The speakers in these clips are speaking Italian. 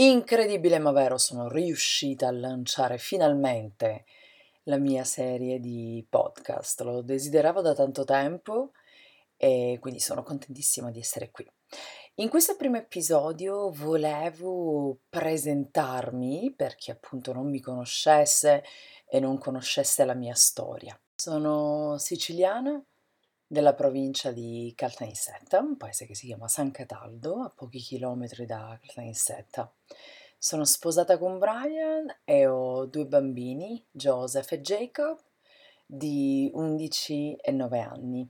Incredibile ma vero, sono riuscita a lanciare finalmente la mia serie di podcast. Lo desideravo da tanto tempo e quindi sono contentissima di essere qui. In questo primo episodio volevo presentarmi per chi appunto non mi conoscesse e non conoscesse la mia storia. Sono siciliana della provincia di Caltanissetta, un paese che si chiama San Cataldo, a pochi chilometri da Caltanissetta. Sono sposata con Brian e ho due bambini, Joseph e Jacob, di 11 e 9 anni.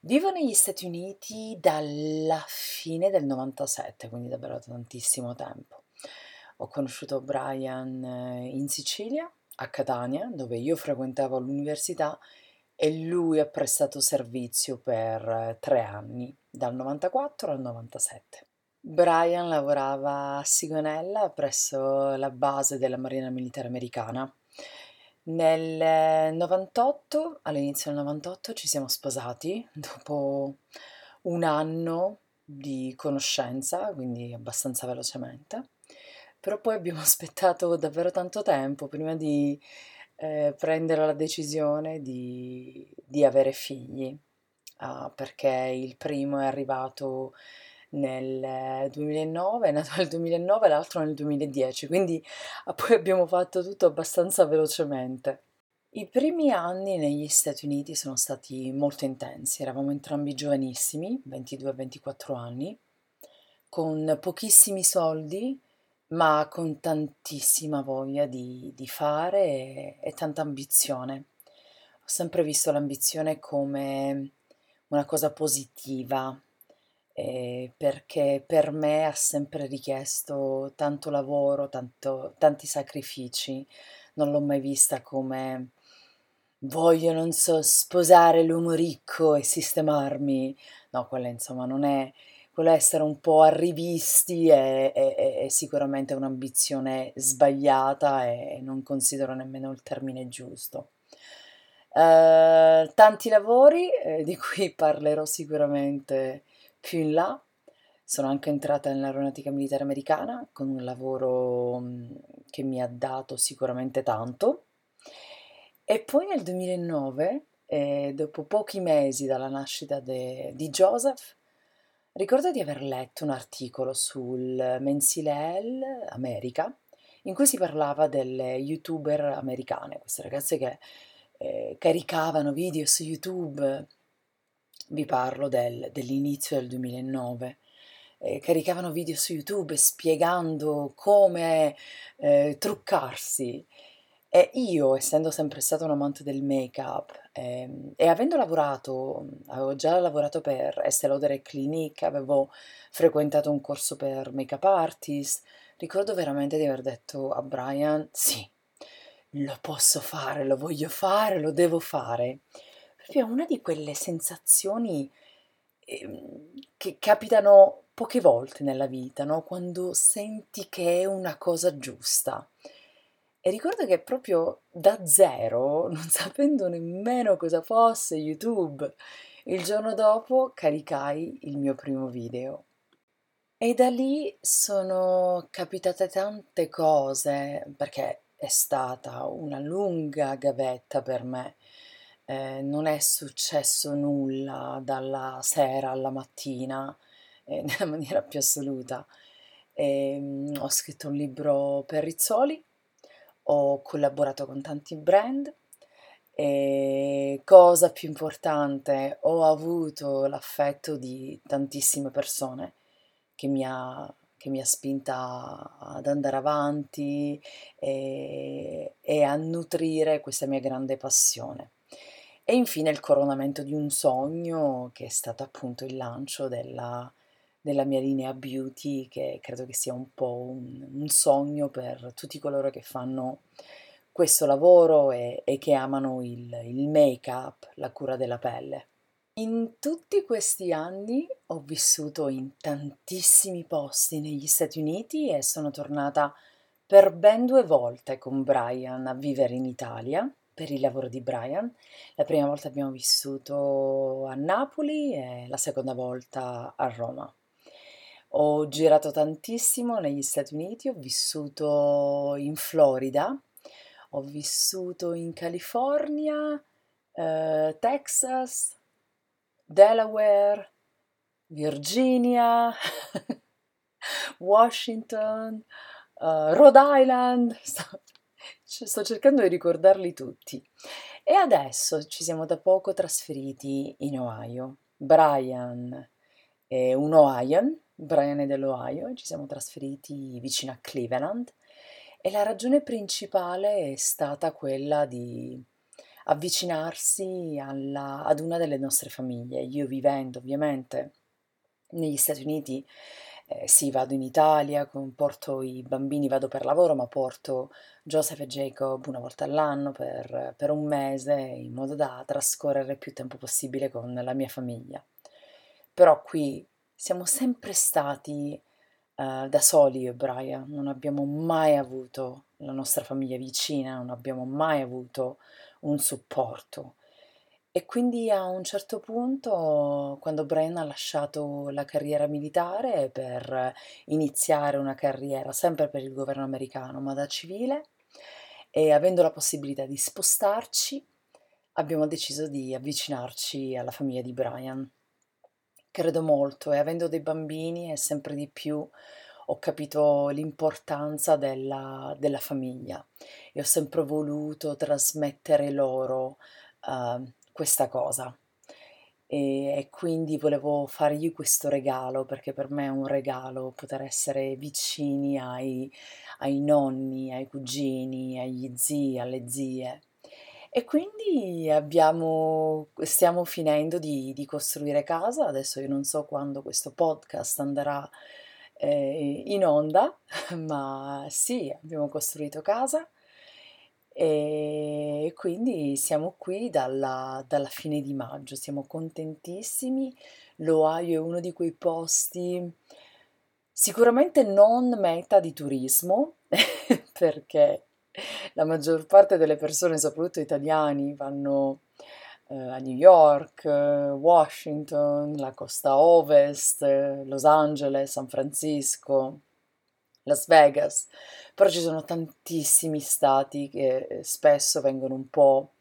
Vivo negli Stati Uniti dalla fine del 97, quindi davvero tantissimo tempo. Ho conosciuto Brian eh, in Sicilia, a Catania, dove io frequentavo l'università e lui ha prestato servizio per eh, tre anni, dal 94 al 97. Brian lavorava a Sigonella presso la base della Marina Militare Americana. Nel 98, all'inizio del 98, ci siamo sposati dopo un anno di conoscenza, quindi abbastanza velocemente. Però poi abbiamo aspettato davvero tanto tempo prima di eh, prendere la decisione di, di avere figli, uh, perché il primo è arrivato nel 2009, è nato nel 2009 l'altro nel 2010, quindi poi abbiamo fatto tutto abbastanza velocemente. I primi anni negli Stati Uniti sono stati molto intensi, eravamo entrambi giovanissimi, 22-24 anni, con pochissimi soldi ma con tantissima voglia di, di fare e, e tanta ambizione. Ho sempre visto l'ambizione come una cosa positiva, eh, perché per me ha sempre richiesto tanto lavoro, tanto, tanti sacrifici. Non l'ho mai vista come voglio, non so, sposare l'uomo ricco e sistemarmi. No, quella insomma non è quello essere un po' arrivisti è, è, è sicuramente un'ambizione sbagliata e non considero nemmeno il termine giusto. Uh, tanti lavori eh, di cui parlerò sicuramente più in là. Sono anche entrata nell'aeronautica militare americana con un lavoro mm, che mi ha dato sicuramente tanto. E poi nel 2009, eh, dopo pochi mesi dalla nascita de, di Joseph, Ricordo di aver letto un articolo sul mensile Elle America in cui si parlava delle youtuber americane, queste ragazze che eh, caricavano video su YouTube, vi parlo del, dell'inizio del 2009, eh, caricavano video su YouTube spiegando come eh, truccarsi e io, essendo sempre stata un amante del make-up ehm, e avendo lavorato, avevo già lavorato per Estée Lauder Clinique, avevo frequentato un corso per make-up artist, ricordo veramente di aver detto a Brian, sì, lo posso fare, lo voglio fare, lo devo fare. Proprio una di quelle sensazioni ehm, che capitano poche volte nella vita, no? Quando senti che è una cosa giusta. E ricordo che proprio da zero, non sapendo nemmeno cosa fosse YouTube, il giorno dopo caricai il mio primo video. E da lì sono capitate tante cose, perché è stata una lunga gavetta per me. Eh, non è successo nulla dalla sera alla mattina, eh, nella maniera più assoluta. E, mm, ho scritto un libro per Rizzoli ho collaborato con tanti brand e cosa più importante, ho avuto l'affetto di tantissime persone che mi ha, che mi ha spinta ad andare avanti e, e a nutrire questa mia grande passione. E infine il coronamento di un sogno che è stato appunto il lancio della della mia linea beauty, che credo che sia un po' un, un sogno per tutti coloro che fanno questo lavoro e, e che amano il, il make-up, la cura della pelle. In tutti questi anni ho vissuto in tantissimi posti negli Stati Uniti e sono tornata per ben due volte con Brian a vivere in Italia per il lavoro di Brian. La prima volta abbiamo vissuto a Napoli e la seconda volta a Roma. Ho girato tantissimo negli Stati Uniti, ho vissuto in Florida, ho vissuto in California, eh, Texas, Delaware, Virginia, Washington, uh, Rhode Island. Sto, sto cercando di ricordarli tutti. E adesso ci siamo da poco trasferiti in Ohio. Brian è un Ohioan, Brian è dell'Ohio, e ci siamo trasferiti vicino a Cleveland e la ragione principale è stata quella di avvicinarsi alla, ad una delle nostre famiglie. Io vivendo ovviamente negli Stati Uniti, eh, sì, vado in Italia, porto i bambini, vado per lavoro, ma porto Joseph e Jacob una volta all'anno per, per un mese in modo da trascorrere il più tempo possibile con la mia famiglia. Però qui siamo sempre stati uh, da soli io e Brian, non abbiamo mai avuto la nostra famiglia vicina, non abbiamo mai avuto un supporto. E quindi a un certo punto, quando Brian ha lasciato la carriera militare per iniziare una carriera sempre per il governo americano, ma da civile, e avendo la possibilità di spostarci, abbiamo deciso di avvicinarci alla famiglia di Brian. Credo molto e avendo dei bambini e sempre di più ho capito l'importanza della, della famiglia e ho sempre voluto trasmettere loro uh, questa cosa. E, e, quindi volevo fargli questo regalo perché per me è un regalo poter essere vicini ai, ai nonni, ai cugini, agli zii, alle zie. E quindi abbiamo, stiamo finendo di, di costruire casa, adesso io non so quando questo podcast andrà eh, in onda, ma sì, abbiamo costruito casa. E quindi siamo qui dalla, dalla fine di maggio, siamo contentissimi. L'Ohio è uno di quei posti sicuramente non meta di turismo, perché la maggior parte delle persone, soprattutto italiani, vanno eh, a New York, eh, Washington, la costa ovest, eh, Los Angeles, San Francisco, Las Vegas, però ci sono tantissimi stati che spesso vengono un po'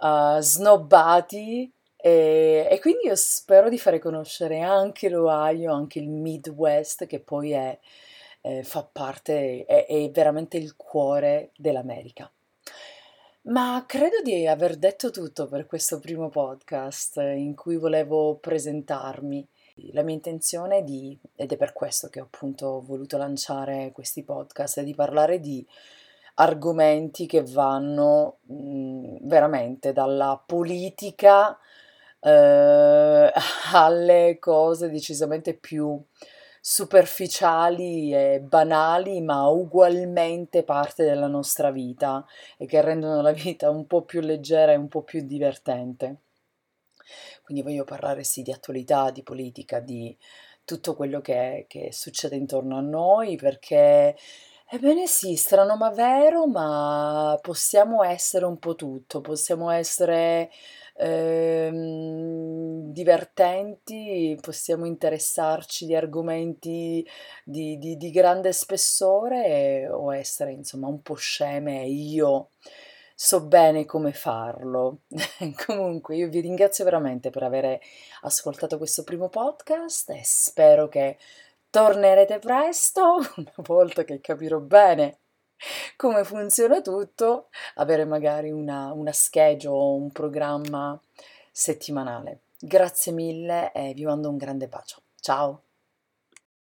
uh, snobbati e, e, quindi io spero di fare conoscere anche l'Ohio, anche il Midwest che poi è, eh, fa parte, è, è veramente il cuore dell'America. Ma credo di aver detto tutto per questo primo podcast in cui volevo presentarmi. La mia intenzione è di, ed è per questo che ho appunto voluto lanciare questi podcast, è di parlare di argomenti che vanno mh, veramente dalla politica eh, alle cose decisamente più superficiali e banali, ma ugualmente parte della nostra vita e che rendono la vita un po' più leggera e un po' più divertente. Quindi voglio parlare sì di attualità, di politica, di tutto quello che, che succede intorno a noi, perché Ebbene sì, strano ma vero, ma possiamo essere un po' tutto, possiamo essere ehm, divertenti, possiamo interessarci di argomenti di, di, di grande spessore o essere insomma un po' sceme e io so bene come farlo. Comunque io vi ringrazio veramente per aver ascoltato questo primo podcast e spero che tornerete presto, una volta che capirò bene come funziona tutto, avere magari una, una schedule o un programma settimanale. Grazie mille e vi mando un grande bacio. Ciao!